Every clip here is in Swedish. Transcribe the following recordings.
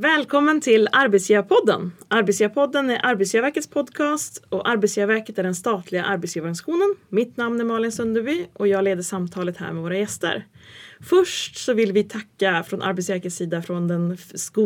Välkommen till Arbetsgivarpodden. Arbetsgivarpodden är Arbetsgivarverkets podcast och Arbetsgivarverket är den statliga arbetsgivarorganisationen. Mitt namn är Malin Sunderby och jag leder samtalet här med våra gäster. Först så vill vi tacka från Arbetsgivarverkets sida från den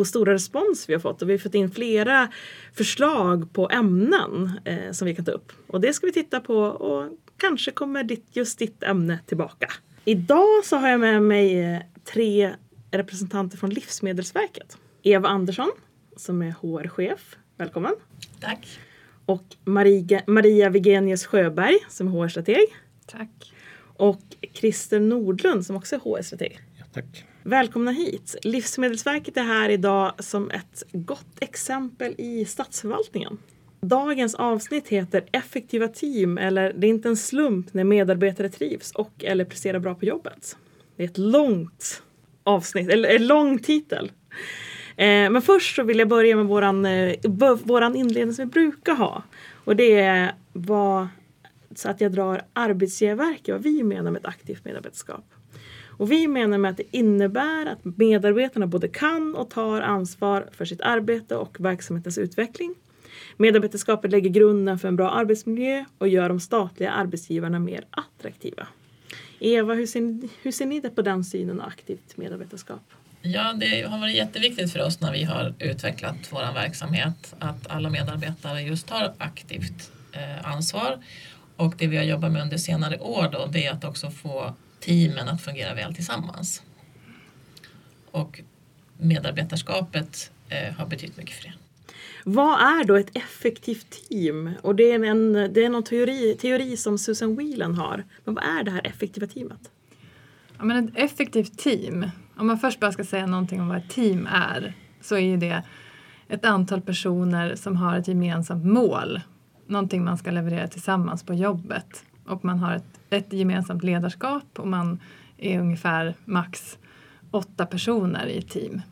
stora respons vi har fått och vi har fått in flera förslag på ämnen eh, som vi kan ta upp. Och det ska vi titta på och kanske kommer ditt, just ditt ämne tillbaka. Idag så har jag med mig eh, tre representanter från Livsmedelsverket. Eva Andersson som är HR-chef. Välkommen! Tack! Och Maria, Maria Vigenius Sjöberg som är HR-strateg. Tack! Och Christer Nordlund som också är HR-strateg. Ja, tack. Välkomna hit! Livsmedelsverket är här idag som ett gott exempel i statsförvaltningen. Dagens avsnitt heter Effektiva team eller Det är inte en slump när medarbetare trivs och eller presterar bra på jobbet. Det är ett långt avsnitt, eller en lång titel. Eh, men först så vill jag börja med våran, eh, våran inledning som vi brukar ha. Och det är vad, så att jag drar Arbetsgivarverket, vad vi menar med ett aktivt medarbetarskap. Och vi menar med att det innebär att medarbetarna både kan och tar ansvar för sitt arbete och verksamhetens utveckling. Medarbetarskapet lägger grunden för en bra arbetsmiljö och gör de statliga arbetsgivarna mer attraktiva. Eva, hur ser, ni, hur ser ni det på den synen av aktivt medarbetarskap? Ja, det har varit jätteviktigt för oss när vi har utvecklat vår verksamhet att alla medarbetare just tar aktivt eh, ansvar. Och det vi har jobbat med under senare år då, det är att också få teamen att fungera väl tillsammans. Och medarbetarskapet eh, har betytt mycket för det. Vad är då ett effektivt team? Och det är, en, det är någon teori, teori som Susan Whelan har. Men vad är det här effektiva teamet? Ja, men ett effektivt team, om man först bara ska säga någonting om vad ett team är, så är ju det ett antal personer som har ett gemensamt mål. Någonting man ska leverera tillsammans på jobbet. Och man har ett, ett gemensamt ledarskap och man är ungefär max åtta personer i ett team.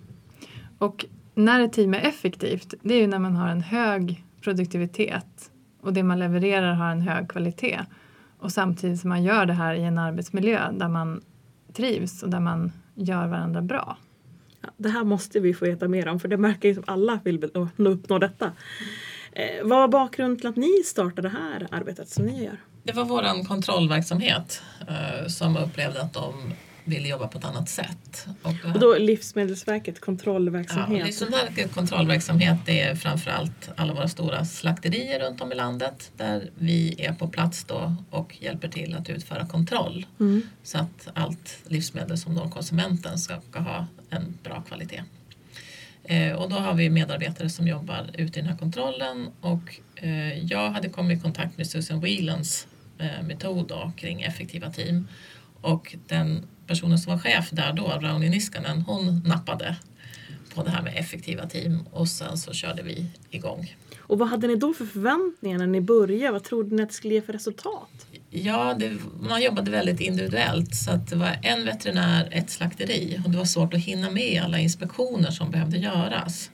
Och när ett team är effektivt, det är ju när man har en hög produktivitet och det man levererar har en hög kvalitet. Och samtidigt som man gör det här i en arbetsmiljö där man trivs och där man gör varandra bra. Ja, det här måste vi få veta mer om för det märker ju som alla vill uppnå detta. Eh, vad var bakgrunden till att ni startade det här arbetet som ni gör? Det var vår kontrollverksamhet eh, som upplevde att de ville jobba på ett annat sätt. Och, och då Livsmedelsverket kontrollverksamhet? Ja, Livsmedelsverket kontrollverksamhet det är framförallt alla våra stora slakterier runt om i landet där vi är på plats då och hjälper till att utföra kontroll mm. så att allt livsmedel som når konsumenten ska, ska ha en bra kvalitet. Eh, och då har vi medarbetare som jobbar ute i den här kontrollen och eh, jag hade kommit i kontakt med Susan Whelans eh, metod då, kring effektiva team och den personen som var chef där då, Rauni Niskanen, hon nappade på det här med effektiva team och sen så körde vi igång. Och vad hade ni då för förväntningar när ni började? Vad trodde ni att det skulle ge för resultat? Ja, det, man jobbade väldigt individuellt så att det var en veterinär, ett slakteri och det var svårt att hinna med alla inspektioner som behövde göras.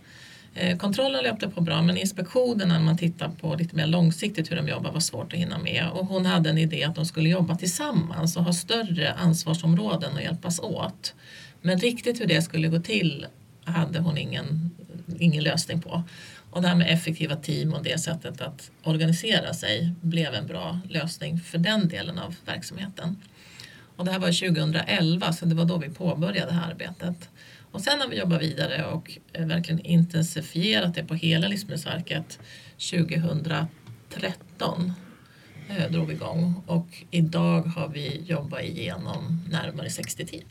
Eh, kontrollen löpte på bra men inspektionerna när man tittar på lite mer långsiktigt hur de jobbar var svårt att hinna med. Och hon hade en idé att de skulle jobba tillsammans och ha större ansvarsområden och hjälpas åt. Men riktigt hur det skulle gå till hade hon ingen, ingen lösning på. Och det här med effektiva team och det sättet att organisera sig blev en bra lösning för den delen av verksamheten. Och det här var 2011 så det var då vi påbörjade det här arbetet. Och sen har vi jobbat vidare och verkligen intensifierat det på hela Livsmedelsverket 2013 eh, drog vi igång och idag har vi jobbat igenom närmare 60 team.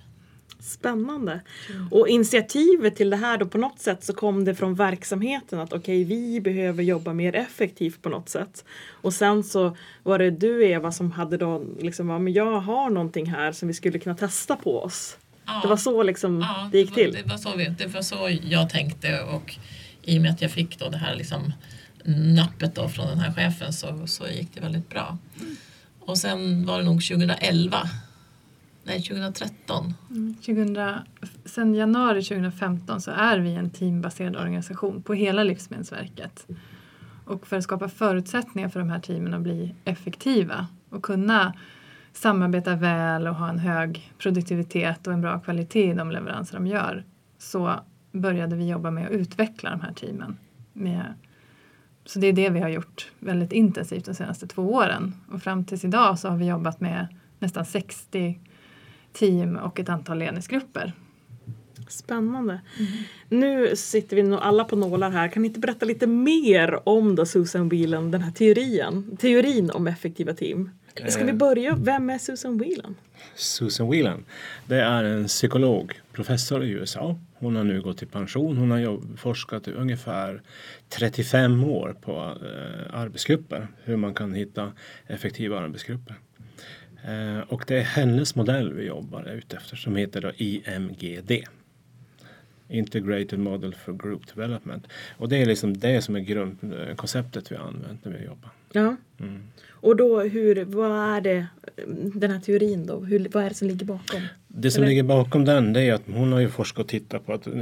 Spännande. Mm. Och initiativet till det här då på något sätt så kom det från verksamheten att okej okay, vi behöver jobba mer effektivt på något sätt. Och sen så var det du Eva som hade då liksom, ja, men jag har någonting här som vi skulle kunna testa på oss. Ja. Det var så liksom ja, det gick till? Det var, så, det var så jag tänkte och i och med att jag fick då det här liksom nappet då från den här chefen så, så gick det väldigt bra. Och sen var det nog 2011 Nej, 2013. Mm, 2000, sen januari 2015 så är vi en teambaserad organisation på hela Livsmedelsverket. Och för att skapa förutsättningar för de här teamen att bli effektiva och kunna samarbeta väl och ha en hög produktivitet och en bra kvalitet i de leveranser de gör så började vi jobba med att utveckla de här teamen. Med, så det är det vi har gjort väldigt intensivt de senaste två åren. Och fram tills idag så har vi jobbat med nästan 60 team och ett antal ledningsgrupper. Spännande. Nu sitter vi nog alla på nålar här. Kan ni inte berätta lite mer om då Susan Whelan, den här teorin, teorin om effektiva team? Ska vi Eh. börja? Vem är Susan Whelan? Susan Whelan. Det är en psykolog, professor i USA. Hon har nu gått i pension. Hon har forskat i ungefär 35 år på eh, arbetsgrupper. Hur man kan hitta effektiva arbetsgrupper. Eh, och det är hennes modell vi jobbar ute efter som heter då IMGD. Integrated Model for Group Development. Och det är liksom det som är grundkonceptet vi har använt när vi jobbar. Ja. Mm. Och då hur, vad är det, den här teorin då? Hur, vad är det som ligger bakom? Det som Eller- ligger bakom den det är att hon har ju forskat och tittat på att, eh,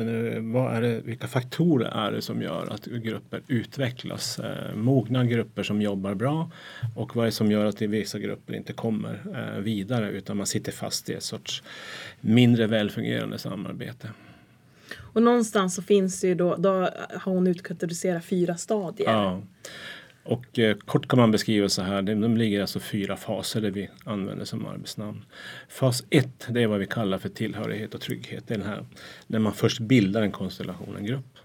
vad är det, vilka faktorer är det som gör att grupper utvecklas. Eh, mogna grupper som jobbar bra och vad är det som gör att vissa grupper inte kommer eh, vidare utan man sitter fast i ett sorts mindre välfungerande samarbete. Och någonstans så finns det ju då, då har hon utkategoriserat fyra stadier. Ja. Och eh, kort kan man beskriva så här, de, de ligger alltså fyra faser där vi använder som arbetsnamn. Fas 1, det är vad vi kallar för tillhörighet och trygghet. Det är den här, när man först bildar en konstellation, en grupp.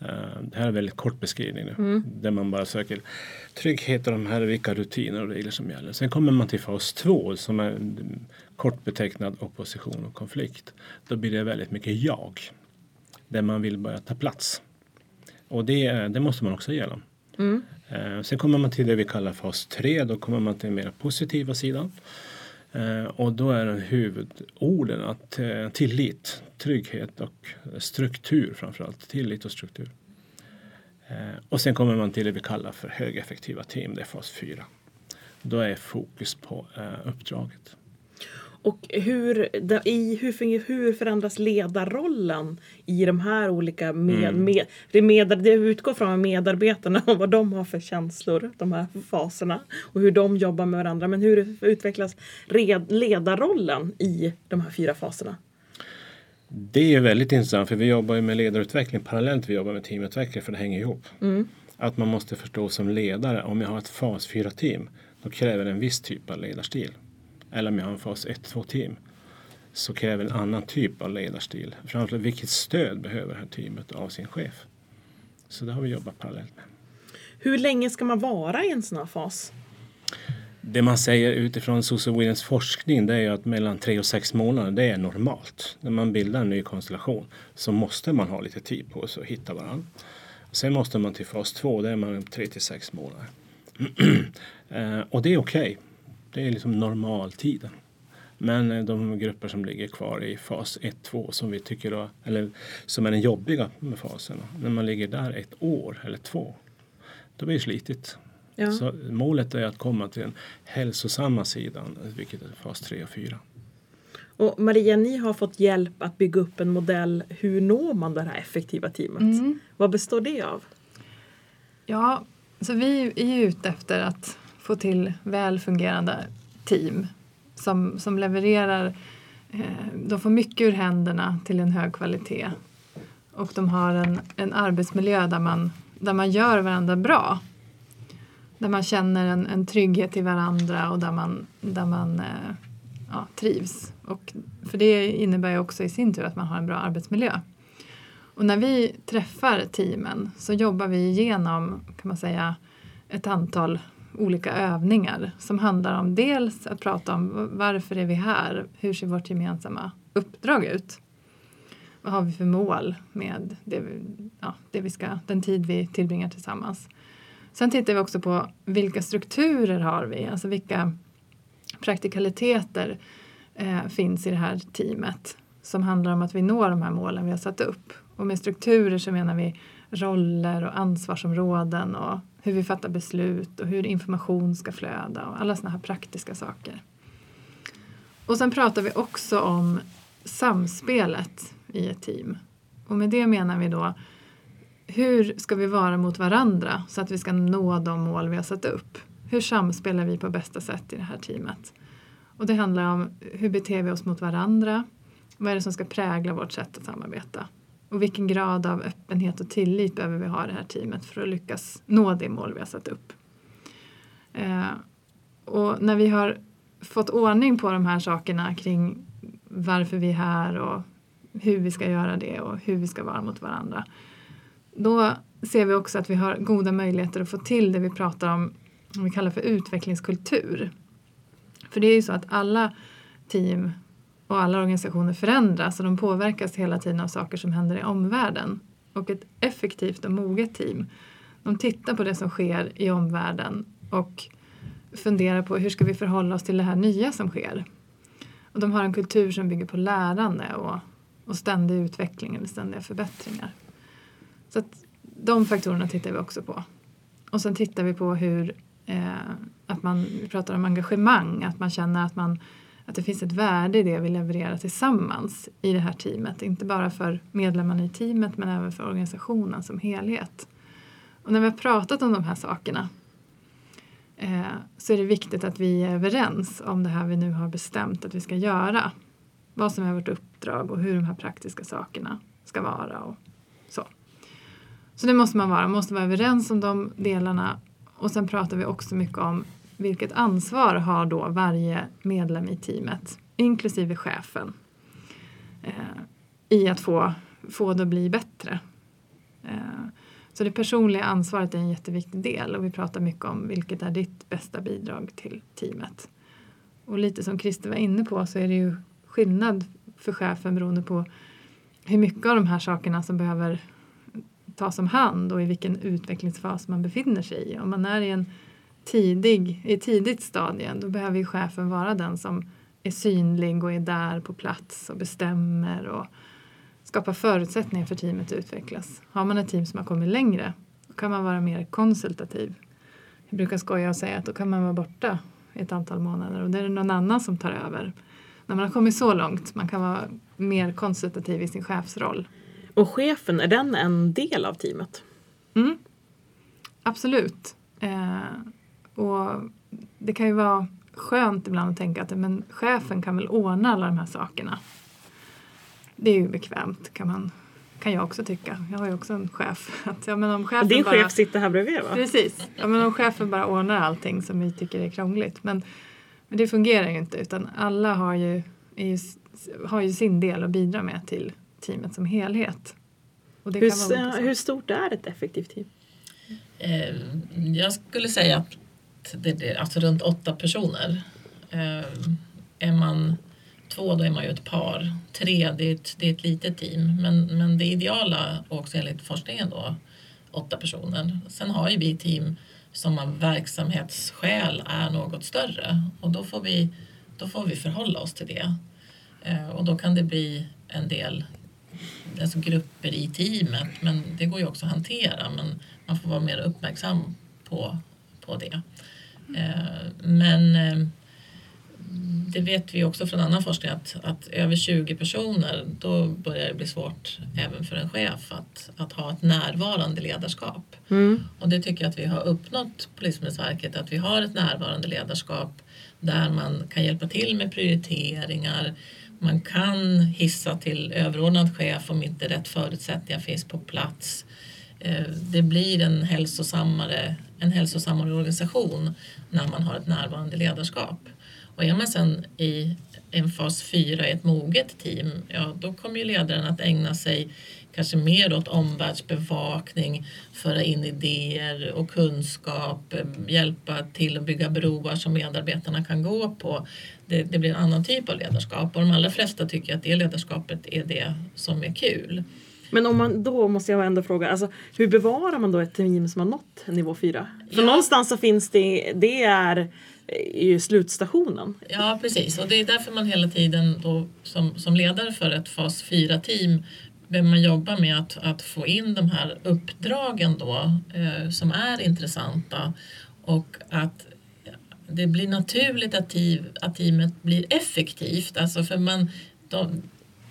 Eh, det här är en väldigt kort beskrivning nu, där man bara söker trygghet och de här vilka rutiner och regler som gäller. Sen kommer man till fas 2 som är mm, kort betecknad opposition och konflikt. Då blir det väldigt mycket jag, där man vill börja ta plats. Och det, det måste man också igenom. Eh, sen kommer man till det vi kallar fas 3. Då kommer man till den mer positiva sidan. Eh, och då är huvudorden att eh, tillit, trygghet och struktur framförallt. Tillit och struktur. Och sen kommer man till det vi kallar för högeffektiva team. Det är fas 4. Då är fokus på uppdraget. Och hur, i, hur, hur förändras ledarrollen i de här olika med, Mm. med, det, med, det utgår från medarbetarna och vad de har för känslor, de här faserna och hur de jobbar med varandra. Men hur utvecklas red, ledarrollen i de här fyra faserna? Det är väldigt intressant för vi jobbar med ledarutveckling parallellt vi jobbar med teamutveckling för det hänger ihop. Att man måste förstå som ledare, om jag har ett fas 4-team, då kräver det en viss typ av ledarstil. Eller om jag har en fas 1-2-team, så kräver en annan typ av ledarstil. Framförallt vilket stöd behöver det här teamet av sin chef. Så det har vi jobbat parallellt med. Hur länge ska man vara i en sån här fas? Det man säger utifrån Susan Williams forskning det är att mellan tre och sex månader det är normalt. När man bildar en ny konstellation så måste man ha lite tid på sig att hitta varandra. Sen måste man till fas två, det är man tre till sex månader. Eh, och det är okej. Det är liksom normaltiden. Men eh, de grupper som ligger kvar i fas 1-2 som vi tycker då, eller som är den jobbiga med faserna. När man ligger där ett år eller två. Då blir det slitigt. Ja. Så målet är att komma till den hälsosamma sidan, vilket är fas 3 och 4. Och Maria, ni har fått hjälp att bygga upp en modell. Hur når man det här effektiva teamet? Mm. Vad består det av? Ja, så vi är ju ute efter att få till väl fungerande team som, som levererar, eh, de får mycket ur händerna till en hög kvalitet och de har en, en arbetsmiljö där man, där man gör varandra bra. Där man känner en, en trygghet i varandra och där man, där man eh, ja, trivs. Och, för det innebär ju också i sin tur att man har en bra arbetsmiljö. Och när vi träffar teamen så jobbar vi igenom kan man säga, ett antal olika övningar som handlar om dels att prata om varför är vi här? Hur ser vårt gemensamma uppdrag ut? Vad har vi för mål med det vi, ja, det vi ska, den tid vi tillbringar tillsammans? Sen tittar vi också på vilka strukturer har vi? Alltså vilka praktikaliteter eh, finns i det här teamet som handlar om att vi når de här målen vi har satt upp. Och med strukturer så menar vi roller och ansvarsområden och hur vi fattar beslut och hur information ska flöda och alla såna här praktiska saker. Och sen pratar vi också om samspelet i ett team. Och med det menar vi då hur ska vi vara mot varandra så att vi ska nå de mål vi har satt upp? Hur samspelar vi på bästa sätt i det här teamet? Och det handlar om hur beter vi oss mot varandra? Vad är det som ska prägla vårt sätt att samarbeta? Och vilken grad av öppenhet och tillit behöver vi ha i det här teamet för att lyckas nå det mål vi har satt upp. Eh, och när vi har fått ordning på de här sakerna kring varför vi är här och hur vi ska göra det och hur vi ska vara mot varandra. Då ser vi också att vi har goda möjligheter att få till det vi pratar om, om vi kallar för utvecklingskultur. För det är ju så att alla team och alla organisationer förändras och de påverkas hela tiden av saker som händer i omvärlden. Och ett effektivt och moget team, de tittar på det som sker i omvärlden och funderar på hur ska vi förhålla oss till det här nya som sker. Och de har en kultur som bygger på lärande och, och ständig utveckling eller ständiga förbättringar. Så att de faktorerna tittar vi också på. Och sen tittar vi på hur eh, att man, vi pratar om engagemang, att man känner att, man, att det finns ett värde i det vi levererar tillsammans i det här teamet. Inte bara för medlemmarna i teamet men även för organisationen som helhet. Och när vi har pratat om de här sakerna eh, så är det viktigt att vi är överens om det här vi nu har bestämt att vi ska göra. Vad som är vårt uppdrag och hur de här praktiska sakerna ska vara och så. Så det måste man vara, man måste vara överens om de delarna och sen pratar vi också mycket om vilket ansvar har då varje medlem i teamet, inklusive chefen, eh, i att få, få det att bli bättre. Eh, så det personliga ansvaret är en jätteviktig del och vi pratar mycket om vilket är ditt bästa bidrag till teamet. Och lite som Christer var inne på så är det ju skillnad för chefen beroende på hur mycket av de här sakerna som behöver tas om hand och i vilken utvecklingsfas man befinner sig i. Om man är i en tidig, i tidigt stadie då behöver ju chefen vara den som är synlig och är där på plats och bestämmer och skapar förutsättningar för teamet att utvecklas. Har man ett team som har kommit längre då kan man vara mer konsultativ. Jag brukar skoja och säga att då kan man vara borta ett antal månader och det är någon annan som tar över. När man har kommit så långt, man kan vara mer konsultativ i sin chefsroll och chefen, är den en del av teamet? Mm. Absolut. Eh, och det kan ju vara skönt ibland att tänka att men chefen kan väl ordna alla de här sakerna. Det är ju bekvämt kan, man, kan jag också tycka. Jag har ju också en chef. Att, ja, men om chefen Din bara, chef sitter här bredvid va? Precis. Ja, men om chefen bara ordnar allting som vi tycker är krångligt. Men, men det fungerar ju inte utan alla har ju, ju, har ju sin del att bidra med till teamet som helhet. hur, hur stort är ett effektivt team? Eh, jag skulle säga att det är alltså runt åtta personer. Eh, är man två då är man ju ett par. Tre det är ett, det är ett litet team. Men, men det ideala, också enligt forskningen då, åtta personer. Sen har ju vi team som av verksamhetsskäl är något större och då får vi, då får vi förhålla oss till det. Eh, och då kan det bli en del alltså grupper i teamet men det går ju också att hantera men man får vara mer uppmärksam på, på det. Eh, men eh, det vet vi också från annan forskning att, att över 20 personer då börjar det bli svårt även för en chef att, att ha ett närvarande ledarskap. Mm. Och det tycker jag att vi har uppnått på Livsmedelsverket att vi har ett närvarande ledarskap där man kan hjälpa till med prioriteringar, man kan hissa till överordnad chef om inte rätt förutsättningar finns på plats. Eh, det blir en hälsosammare, en hälsosammare organisation när man har ett närvarande ledarskap. Och är man sen i en fas 4 i ett moget team, ja då kommer ju ledaren att ägna sig kanske mer åt omvärldsbevakning, föra in idéer och kunskap, hjälpa till att bygga broar som medarbetarna kan gå på. Det, det, blir en annan typ av ledarskap och de allra flesta tycker att det ledarskapet är det som är kul. Men om man, då måste jag ändå fråga, alltså, hur bevarar man då ett team som har nått nivå 4? För ja. någonstans så finns det, det är ju slutstationen. Ja precis och det är därför man hela tiden då som, som ledare för ett fas 4-team behöver man jobba med att, att få in de här uppdragen då eh, som är intressanta och att det blir naturligt att, team, att teamet blir effektivt. Alltså för man, de,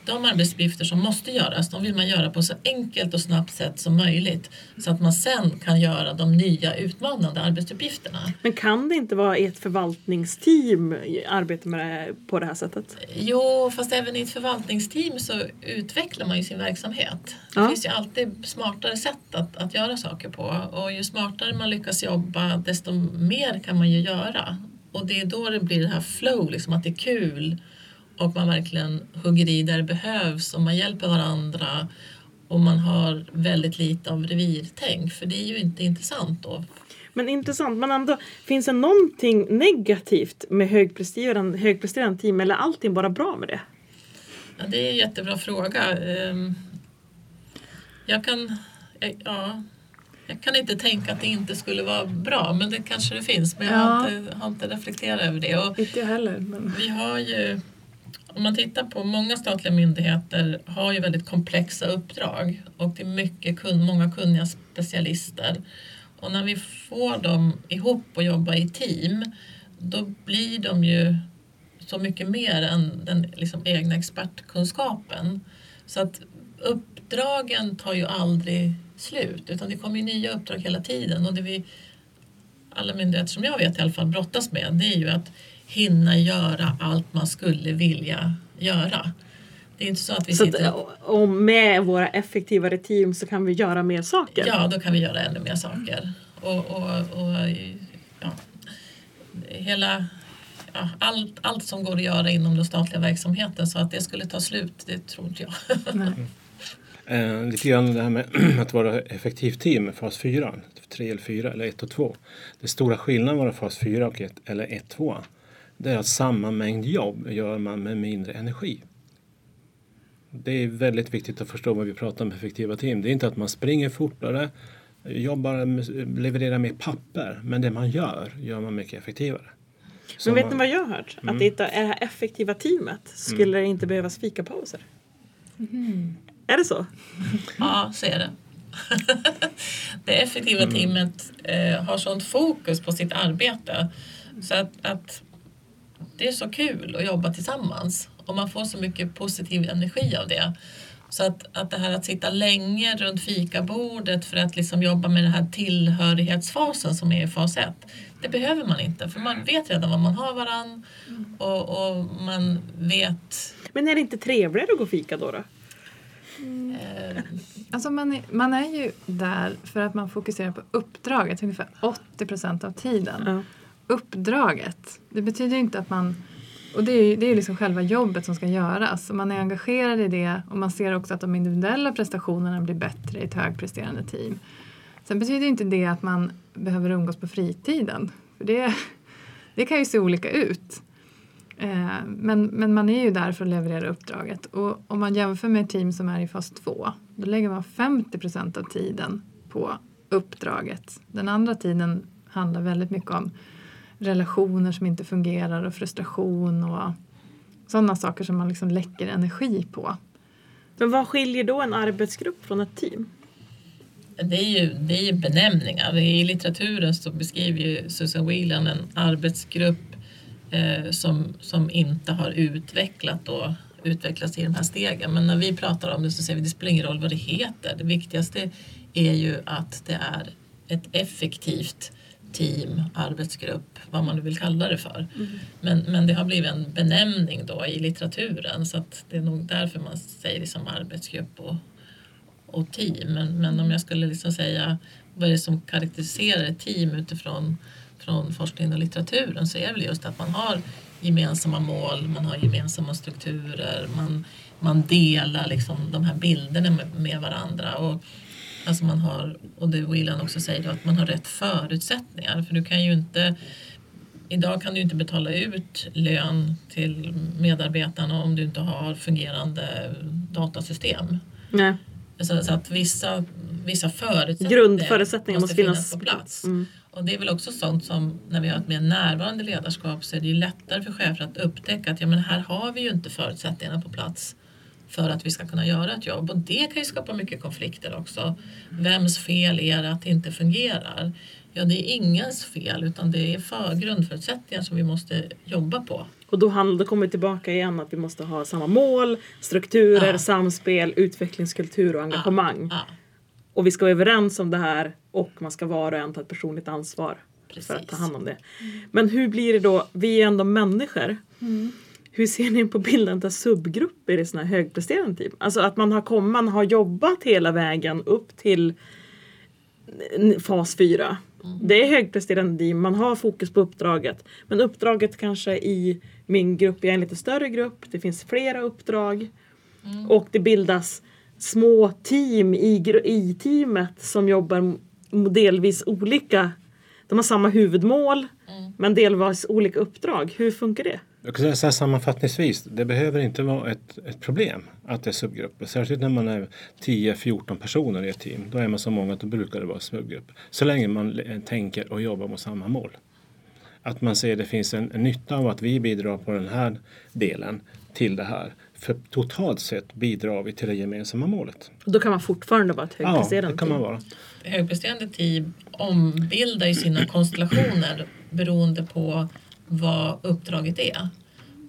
de arbetsuppgifter som måste göras, de vill man göra på så enkelt och snabbt sätt som möjligt. Så att man sen kan göra de nya utmanande arbetsuppgifterna. Men kan det inte vara i ett förvaltningsteam arbeta med det på det här sättet? Jo, fast även i ett förvaltningsteam så utvecklar man ju sin verksamhet. Det Ja. finns ju alltid smartare sätt att, att göra saker på. Och ju smartare man lyckas jobba, desto mer kan man ju göra. Och det är då det blir det här flow, liksom att det är kul och man verkligen hugger i där det behövs och man hjälper varandra och man har väldigt lite av revirtänk för det är ju inte intressant då. Men intressant, men ändå, finns det någonting negativt med högpresterande, högpresterande team eller är allting bara bra med det? Ja, det är en jättebra fråga. Ehm, Jag kan, ja, jag kan inte tänka att det inte skulle vara bra men det kanske det finns men jag har, inte, har inte reflekterat över det. Och Inte jag heller. Men... Vi har ju, om man tittar på många statliga myndigheter har ju väldigt komplexa uppdrag och det är mycket kund, många kunniga specialister. Och när vi får dem ihop och jobbar i team då blir de ju så mycket mer än den liksom egna expertkunskapen. Så att uppdragen tar ju aldrig slut utan det kommer ju nya uppdrag hela tiden och det vi alla myndigheter som jag vet i alla fall brottas med det är ju att hinna göra allt man skulle vilja göra. Det är inte så att vi Så att, sitter och med våra effektivare team så kan vi göra mer saker. Ja, då kan vi göra ännu mer saker. Och, och, och ja, hela, ja, allt, allt som går att göra inom den statliga verksamheten så att det skulle ta slut, det tror inte jag. Eh, lite grann det här med att vara effektivt team, fas 4, 3 eller 4 eller 1 och 2. Det stora skillnaden mellan fas 4 och 1 eller 1 2 det är att samma mängd jobb gör man med mindre energi. Det är väldigt viktigt att förstå vad vi pratar om effektiva team. Det är inte att man springer fortare, jobbar, med- levererar mer papper, men det man gör, gör man mycket effektivare. Så Men vet man- ni vad jag har hört? Att det det här effektiva teamet skulle det inte behövas fikapauser. Är det så? Ja, så är det. det effektiva teamet eh, har sånt fokus på sitt arbete så att, att det är så kul att jobba tillsammans och man får så mycket positiv energi av det. Så att, att det här att sitta länge runt fikabordet för att liksom jobba med den här tillhörighetsfasen som är i fas 1, det behöver man inte för man vet redan vad man har varann och, och man vet Men är det inte trevligare att gå fika då? då? eh, Alltså man, är, man är ju där för att man fokuserar på uppdraget ungefär 80 procent av tiden. Ja. Uppdraget, det betyder inte att man... Och det är ju det är liksom själva jobbet som ska göras. Man är engagerad i det och man ser också att de individuella prestationerna blir bättre i ett högpresterande team. Sen betyder inte det att man behöver umgås på fritiden. För det, det kan ju se olika ut. Eh, men, men man är ju där för att leverera uppdraget. Och om man jämför med ett team som är i fas 2 då lägger man 50 procent av tiden på uppdraget. Den andra tiden handlar väldigt mycket om relationer som inte fungerar och frustration och sådana saker som man liksom läcker energi på. Men vad skiljer då en arbetsgrupp från ett team? Det är, ju, det är ju benämningar. I litteraturen så beskriver ju Susan Whelan en arbetsgrupp eh, som, som inte har utvecklat och utvecklats i de här stegen. Men när vi pratar om det så säger vi det spelar ingen roll vad det heter. Det viktigaste är ju att det är ett effektivt team, arbetsgrupp, vad man nu vill kalla det för. Men, men det har blivit en benämning då i litteraturen så att det är nog därför man säger det som arbetsgrupp och, och team. Men, men om jag skulle liksom säga vad är det som karaktäriserar ett team utifrån från forskningen och litteraturen så är det väl just att man har gemensamma mål, man har gemensamma strukturer, man, man delar liksom de här bilderna med, med varandra. Och, alltså man har, och det Willan också säger då, att man har rätt förutsättningar. För du kan ju inte Idag kan du inte betala ut lön till medarbetarna om du inte har fungerande datasystem. Nej. Så, så att vissa, vissa förutsättningar Grundförutsättningar måste finnas på plats. Mm. Och det är väl också sånt som när vi har ett mer närvarande ledarskap så är det ju lättare för chefer att upptäcka att ja, men här har vi ju inte förutsättningarna på plats för att vi ska kunna göra ett jobb. Och det kan ju skapa mycket konflikter också. Vems fel är det att det inte fungerar? Ja, det är ingens fel utan det är för grundförutsättningar som vi måste jobba på. Och då, handlar, då kommer vi tillbaka igen att vi måste ha samma mål, strukturer, Ja. samspel, utvecklingskultur och engagemang. Ja, Och vi ska vara överens om det här och man ska var och en ta ett personligt ansvar för att ta Precis. hand om det. Men hur blir det då, vi är ändå människor. Hur ser ni på bildandet av subgrupper i sådana här högpresterande team? Alltså att man har, kommit, man har jobbat hela vägen upp till fas 4. Det är högpresterande team, man har fokus på uppdraget. Men uppdraget kanske i min grupp, jag är en lite större grupp, det finns flera uppdrag. Och det bildas små team i, i teamet som jobbar delvis olika. De har samma huvudmål men delvis olika uppdrag. Hur funkar det? Jag kan säga så här sammanfattningsvis, det behöver inte vara ett, ett problem att det är subgrupper. Särskilt när man är 10-14 personer i ett team. Då är man så många att då brukar det vara subgrupper. Så länge man tänker och jobbar mot samma mål. Att man ser det finns en, en nytta av att vi bidrar på den här delen till det här. För totalt sett bidrar vi till det gemensamma målet. Och då kan man fortfarande vara ett Ja, högpresterande det kan man team. vara. högpresterande team ombildar ju sina konstellationer beroende på vad uppdraget är.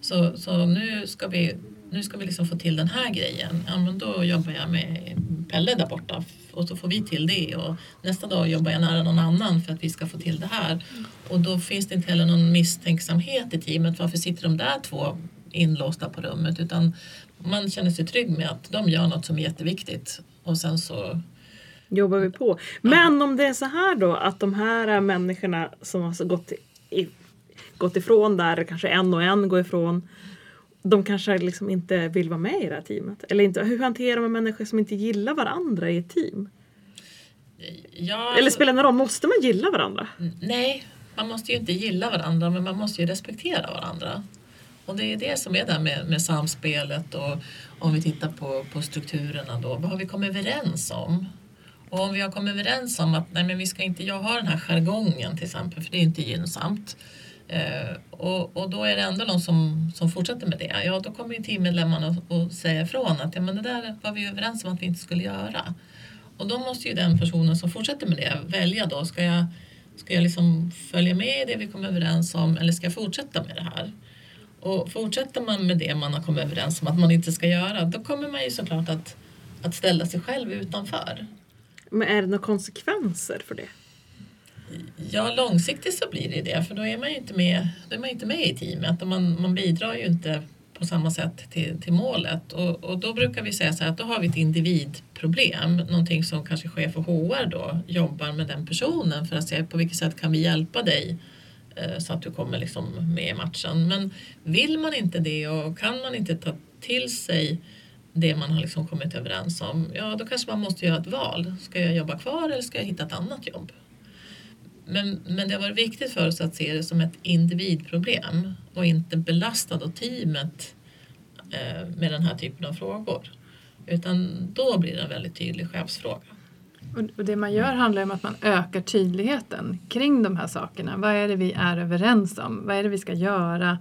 Så, så nu ska vi, nu ska vi liksom få till den här grejen. Ja, men då jobbar jag med Pelle där borta och så får vi till det. Och nästa dag jobbar jag nära någon annan för att vi ska få till det här. Och då finns det inte heller någon misstänksamhet i teamet. Varför sitter de där två inlåsta på rummet? Utan man känner sig trygg med att de gör något som är jätteviktigt. Och sen så Jobbar vi på. Men om det är så här då att de här människorna som har gått, i, gått ifrån där, kanske en och en går ifrån. De kanske liksom inte vill vara med i det här teamet. Eller inte, hur hanterar man människor som inte gillar varandra i ett team? Ja, Eller spelar det någon roll? Måste man gilla varandra? Nej, man måste ju inte gilla varandra men man måste ju respektera varandra. Och det är det som är där med, med samspelet och om vi tittar på, på strukturerna då. Vad har vi kommit överens om? Och om vi har kommit överens om att nej men vi ska inte jag ha den här jargongen till exempel för det är inte gynnsamt. Eh, och, och då är det ändå någon som, som fortsätter med det. Ja, då kommer ju teammedlemmarna att säga ifrån att ja, men det där var vi överens om att vi inte skulle göra. Och då måste ju den personen som fortsätter med det välja då. Ska jag, ska jag liksom följa med i det vi kom överens om eller ska jag fortsätta med det här? Och fortsätter man med det man har kommit överens om att man inte ska göra då kommer man ju såklart att, att ställa sig själv utanför. Men är det några konsekvenser för det? Ja, långsiktigt så blir det det för då är man ju inte med, då är man inte med i teamet och man, man bidrar ju inte på samma sätt till, till målet. Och, och då brukar vi säga så här att då har vi ett individproblem, någonting som kanske chef och HR då jobbar med den personen för att se på vilket sätt kan vi hjälpa dig eh, så att du kommer liksom med i matchen. Men vill man inte det och kan man inte ta till sig det man har liksom kommit överens om, ja då kanske man måste göra ett val. Ska jag jobba kvar eller ska jag hitta ett annat jobb? Men, men det har varit viktigt för oss att se det som ett individproblem och inte belasta då teamet eh, med den här typen av frågor. Utan då blir det en väldigt tydlig chefsfråga. Och, det man gör handlar om att man ökar tydligheten kring de här sakerna. Vad är det vi är överens om? Vad är det vi ska göra?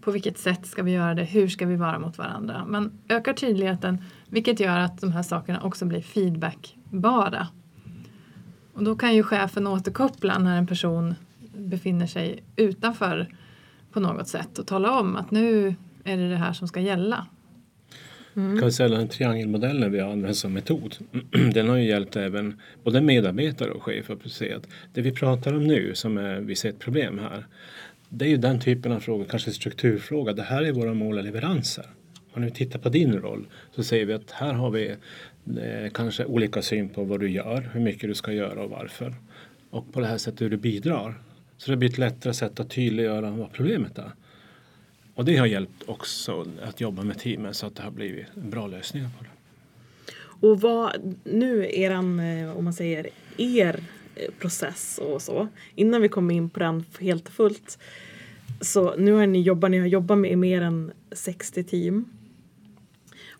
På vilket sätt ska vi göra det? Hur ska vi vara mot varandra? Man ökar tydligheten vilket gör att de här sakerna också blir feedbackbara. Och då kan ju chefen återkoppla när en person befinner sig utanför på något sätt och tala om att nu är det det här som ska gälla. Kan vi säga den triangelmodellen vi använder som metod. Den har ju hjälpt även både medarbetare och chefer att se att det vi pratar om nu som är, vi ser ett problem här. Det är ju den typen av frågor, kanske strukturfråga. Det här är våra mål och leveranser. Och när vi tittar på din roll så säger vi att här har vi eh, kanske olika syn på vad du gör, hur mycket du ska göra och varför. Och på det här sättet hur du bidrar. Så det blir ett lättare sätt att tydliggöra vad problemet är. Och det har hjälpt också att jobba med teamen så att det har blivit bra lösningar på det. Och vad, nu eran, eh, om man säger er eh, process och så. Innan vi kommer in på den helt och fullt. Så nu har ni jobbat, ni har jobbat med mer än 60 team.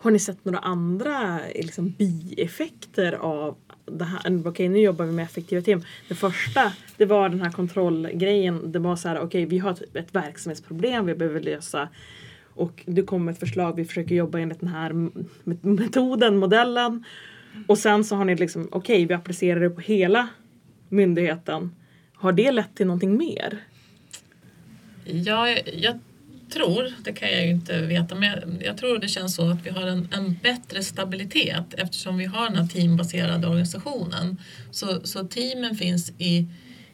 Har ni sett några andra liksom, bieffekter av det här? Okej, nu jobbar vi med effektiva team. Det första, det var den här kontrollgrejen. Det var så här, okej, vi har ett, ett verksamhetsproblem vi behöver lösa. Och du kommer med ett förslag, vi försöker jobba enligt den här metoden, modellen. Och sen så har ni liksom, okej, vi applicerar det på hela myndigheten. Har det lett till någonting mer? Ja, jag tror, det kan jag ju inte veta, men jag tror det känns så att vi har en, en bättre stabilitet eftersom vi har den här teambaserade organisationen. Så, så teamen finns i,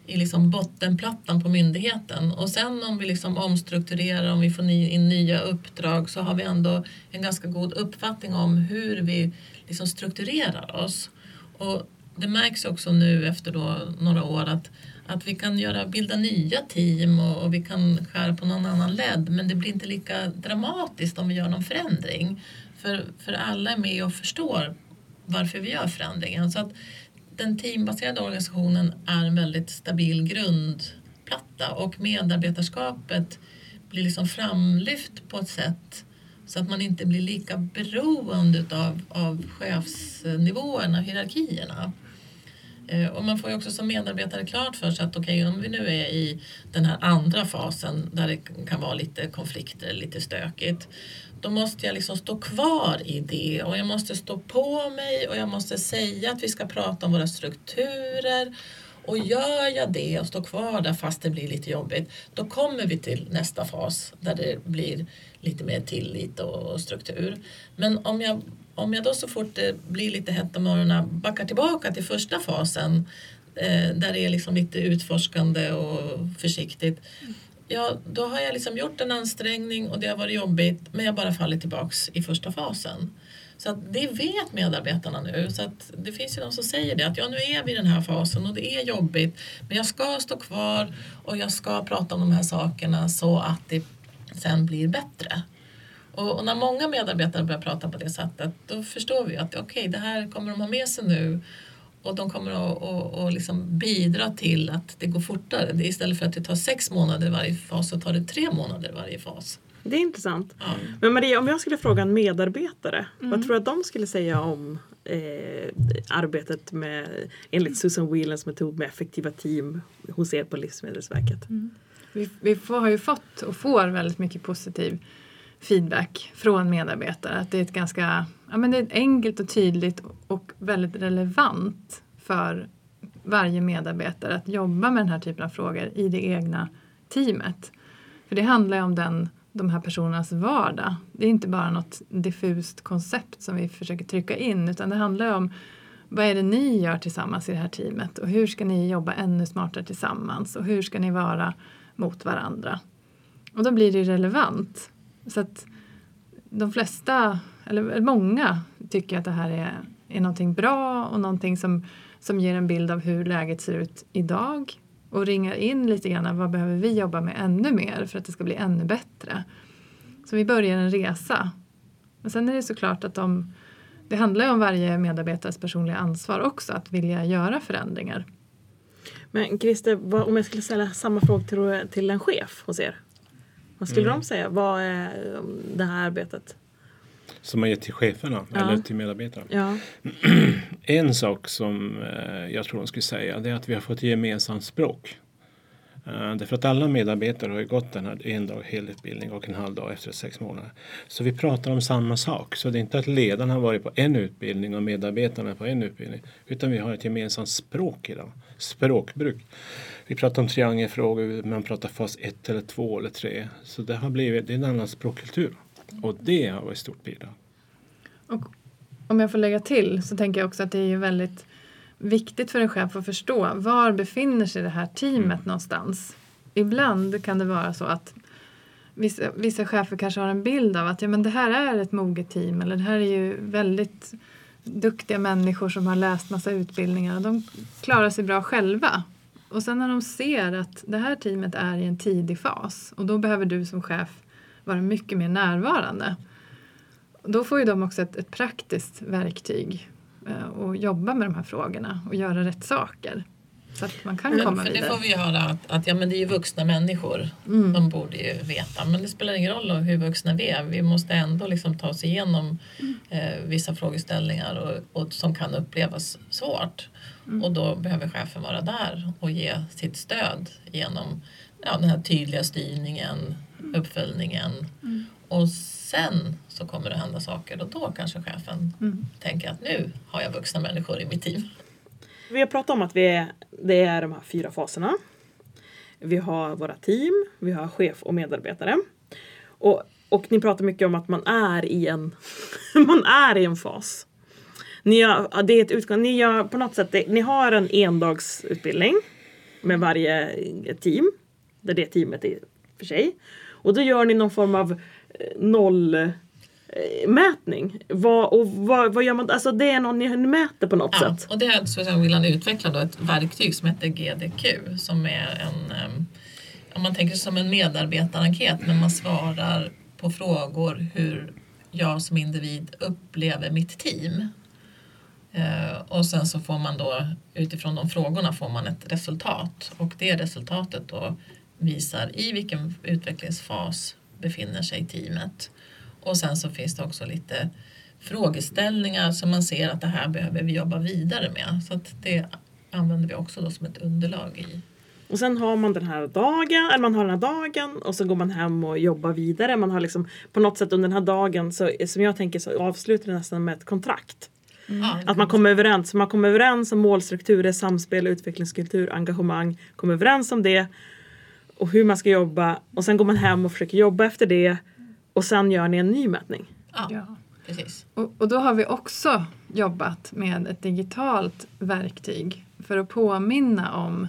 i liksom bottenplattan på myndigheten och sen om vi liksom omstrukturerar, om vi får ny, in nya uppdrag så har vi ändå en ganska god uppfattning om hur vi liksom strukturerar oss. Och det märks också nu efter då några år att att vi kan göra, bilda nya team och, och, vi kan skära på någon annan led men det blir inte lika dramatiskt om vi gör någon förändring. För, för alla är med och förstår varför vi gör förändringen. Så att den teambaserade organisationen är en väldigt stabil grundplatta och medarbetarskapet blir liksom framlyft på ett sätt så att man inte blir lika beroende av, av chefsnivåerna, hierarkierna. Eh, och man får ju också som medarbetare klart för sig att okej, okay, om vi nu är i den här andra fasen där det kan vara lite konflikter, lite stökigt. Då måste jag liksom stå kvar i det och jag måste stå på mig och jag måste säga att vi ska prata om våra strukturer. Och gör jag det och står kvar där fast det blir lite jobbigt, då kommer vi till nästa fas där det blir lite mer tillit och struktur. Men om jag om jag då så fort det blir lite hett om öronen backar tillbaka till första fasen eh, där det är liksom lite utforskande och försiktigt. Ja, då har jag liksom gjort en ansträngning och det har varit jobbigt men jag bara faller tillbaks i första fasen. Så att det vet medarbetarna nu. Så att det finns ju de som säger det att ja, nu är vi i den här fasen och det är jobbigt men jag ska stå kvar och jag ska prata om de här sakerna så att det sen blir bättre. Och, och, när många medarbetare börjar prata på det sättet då förstår vi att okej, okay, det här kommer de ha med sig nu och de kommer att och, och liksom bidra till att det går fortare. Det istället för att det tar sex månader varje fas så tar det tre månader varje fas. Det är intressant. Ja. Men Maria, om jag skulle fråga en medarbetare, mm. vad tror du att de skulle säga om eh, arbetet med, enligt Susan Whelans metod med effektiva team hos er på Livsmedelsverket? Mm. Vi, vi får, har ju fått och får väldigt mycket positiv feedback från medarbetare. Att det är ett ganska ja, men det är enkelt och tydligt och väldigt relevant för varje medarbetare att jobba med den här typen av frågor i det egna teamet. För det handlar ju om den, de här personernas vardag. Det är inte bara något diffust koncept som vi försöker trycka in utan det handlar om vad är det ni gör tillsammans i det här teamet och hur ska ni jobba ännu smartare tillsammans och hur ska ni vara mot varandra. Och då blir det relevant så att de flesta, eller många, tycker att det här är, är någonting bra och någonting som, som ger en bild av hur läget ser ut idag och ringar in lite grann vad behöver vi jobba med ännu mer för att det ska bli ännu bättre. Så vi börjar en resa. Men sen är det såklart att de, det handlar ju om varje medarbetares personliga ansvar också att vilja göra förändringar. Men Christer, om jag skulle ställa samma fråga till, till en chef hos er? Vad skulle mm. de säga? Vad är um, det här arbetet? Som man ger till cheferna ja. eller till medarbetarna? Ja. en sak som eh, jag tror de skulle säga det är att vi har fått gemensamt språk. Eh, därför att alla medarbetare har ju gått den här en dag helutbildning och en halv dag efter sex månader. Så vi pratar om samma sak. Så det är inte att ledarna har varit på en utbildning och medarbetarna på en utbildning. Utan vi har ett gemensamt språk idag. Språkbruk. Vi pratar om triangelfrågor, man pratar fas 1 eller 2 eller 3. Så det har blivit det är en annan språkkultur. Och det har varit ett stort bidrag. Och om jag får lägga till så tänker jag också att det är väldigt viktigt för en chef att förstå var befinner sig det här teamet mm. någonstans. Ibland kan det vara så att vissa, vissa chefer kanske har en bild av att ja, men det här är ett moget team eller det här är ju väldigt duktiga människor som har läst massa utbildningar och de klarar sig bra själva. Och sen när de ser att det här teamet är i en tidig fas och då behöver du som chef vara mycket mer närvarande. Då får ju de också ett, ett praktiskt verktyg och jobba med de här frågorna och göra rätt saker. Så att man kan men, komma för vidare. Det får vi ju höra att, att ja, men det är ju vuxna människor. Mm. De borde ju veta. Men det spelar ingen roll hur vuxna vi är. Vi måste ändå liksom ta oss igenom mm. eh, vissa frågeställningar och, och, som kan upplevas svårt. Mm. Och då behöver chefen vara där och ge sitt stöd genom ja, den här tydliga styrningen, uppföljningen. Mm. Och sen så kommer det hända saker och då kanske chefen mm. tänker att nu har jag vuxna människor i mitt team. Vi har pratat om att vi är, det är de här fyra faserna. Vi har våra team, vi har chef och medarbetare. Och, och ni pratar mycket om att man är i en, man är i en fas. Ni, har, det är ett utgång, ni, gör, på något sätt, ni har en endagsutbildning med varje team. Där det teamet är för sig. Och då gör ni någon form av eh, noll mätning. Vad, och vad, vad gör man? Alltså det är någon ni mäter på något Ja, sätt. och det så så vill han utveckla då ett verktyg som heter GDQ som är en, om man tänker sig som en medarbetarenkät men man svarar på frågor hur jag som individ upplever mitt team. Eh, och sen så får man då utifrån de frågorna får man ett resultat och det resultatet då visar i vilken utvecklingsfas befinner sig teamet. Och sen så finns det också lite frågeställningar som man ser att det här behöver vi jobba vidare med. Så att det använder vi också då som ett underlag i. Och sen har man den här dagen, eller man har den här dagen och så går man hem och jobbar vidare. Man har liksom på något sätt under den här dagen, så, som jag tänker, så avslutar det nästan med ett kontrakt. Ja, Att man kommer överens. Man kommer överens om målstrukturer, samspel, utvecklingskultur, engagemang. Kommer överens om det och hur man ska jobba. Och sen går man hem och försöker jobba efter det. Och sen gör ni en ny mätning. ja, Ja. precis. Och, och då har vi också jobbat med ett digitalt verktyg för att påminna om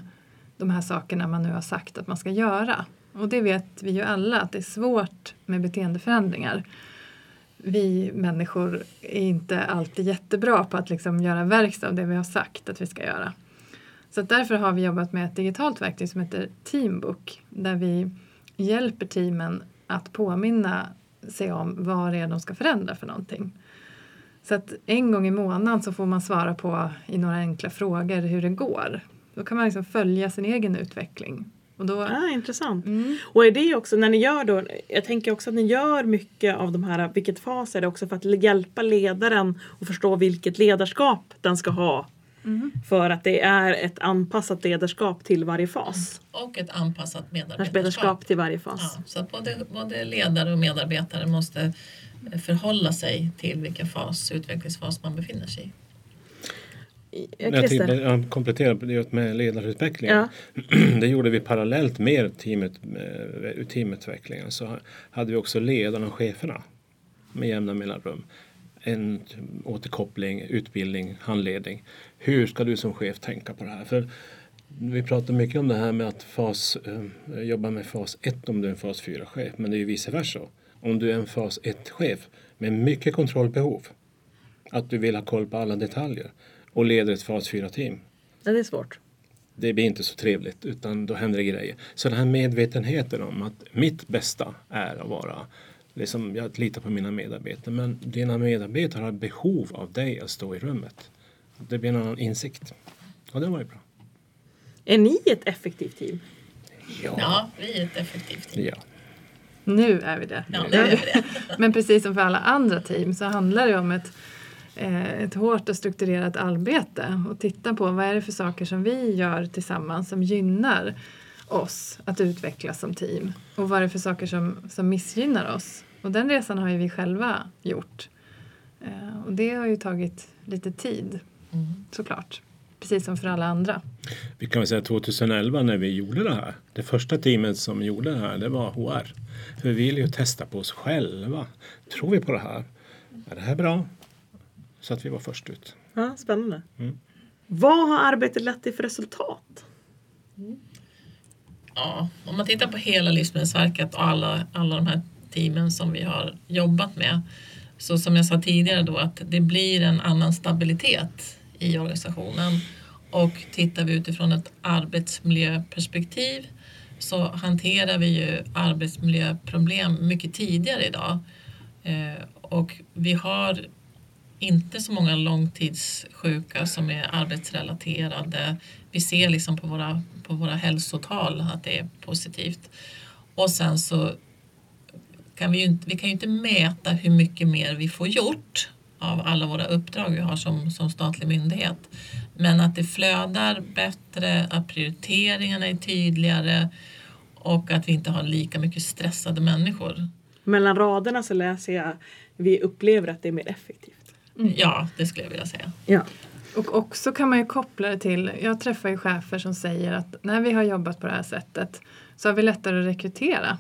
de här sakerna man nu har sagt att man ska göra. Och det vet vi ju alla att det är svårt med beteendeförändringar. Vi människor är inte alltid jättebra på att liksom göra verkstad av det vi har sagt att vi ska göra. Så att därför har vi jobbat med ett digitalt verktyg som heter Teambook där vi hjälper teamen att påminna sig om vad det är de ska förändra för någonting. Så att en gång i månaden så får man svara på i några enkla frågor hur det går. Då kan man liksom följa sin egen utveckling. Och då, Ah, intressant. mm, Och är det också när ni gör då, jag tänker också att ni gör mycket av de här, vilket fas är det också för att hjälpa ledaren att förstå vilket ledarskap den ska ha. Mm, För att det är ett anpassat ledarskap till varje fas. Och ett anpassat medarbetarskap. Till varje fas. Ja, så att både, både ledare och medarbetare måste förhålla sig till vilken fas, utvecklingsfas man befinner sig i. Eh, Jag tänkte jag komplettera med ledarutveckling. Ja. Det gjorde vi parallellt med teamet, med teamutvecklingen. Så hade vi också ledarna och cheferna med jämna mellanrum. En återkoppling, utbildning, handledning. Hur ska du som chef tänka på det här? För vi pratar mycket om det här med att fas, eh, jobba med fas 1 om du är en fas 4-chef. Men det är ju vice versa. Om du är en fas 1-chef med mycket kontrollbehov. Att du vill ha koll på alla detaljer och leder ett fas 4-team. Ja, det är svårt. Det blir inte så trevligt utan då händer det grejer. Så den här medvetenheten om att mitt bästa är att vara liksom, jag litar på mina medarbetare men dina medarbetare har behov av dig att stå i rummet. Det blir en annan insikt. Och det var ju bra. Är ni ett effektivt team? Ja, vi är ett effektivt team. Ja. nu är vi det. Ja, nu är vi det. Men precis som för alla andra team så handlar det om ett, eh, ett hårt och strukturerat arbete och titta på vad är det för saker som vi gör tillsammans som gynnar oss att utvecklas som team och vad är det för saker som, som missgynnar oss. Och den resan har ju vi själva gjort. Eh, och det har ju tagit lite tid Mm. såklart. Precis som för alla andra. Vi kan väl säga 2011 när vi gjorde det här. Det första teamet som gjorde det här det var HR. För vi ville ju testa på oss själva. Tror vi på det här? Är det här bra? Så att vi var först ut. Ja, spännande. Mm. Vad har arbetet lett till för resultat? Ja, om man tittar på hela Livsmedelsverket och alla, alla de här teamen som vi har jobbat med. Så som jag sa tidigare då att det blir en annan stabilitet i organisationen. Och tittar vi utifrån ett arbetsmiljöperspektiv så hanterar vi ju arbetsmiljöproblem mycket tidigare idag. Eh, och vi har inte så många långtidssjuka som är arbetsrelaterade. Vi ser liksom på våra, på våra hälsotal att det är positivt. Och sen så kan vi ju inte, vi kan ju inte mäta hur mycket mer vi får gjort av alla våra uppdrag vi har som, som statlig myndighet. Men att det flödar bättre, att prioriteringarna är tydligare och att vi inte har lika mycket stressade människor. Mellan raderna så läser jag vi upplever att det är mer effektivt. Ja, det skulle jag vilja säga. Ja. Och också kan man ju koppla det till, jag träffar ju chefer som säger att när vi har jobbat på det här sättet så har vi lättare att rekrytera.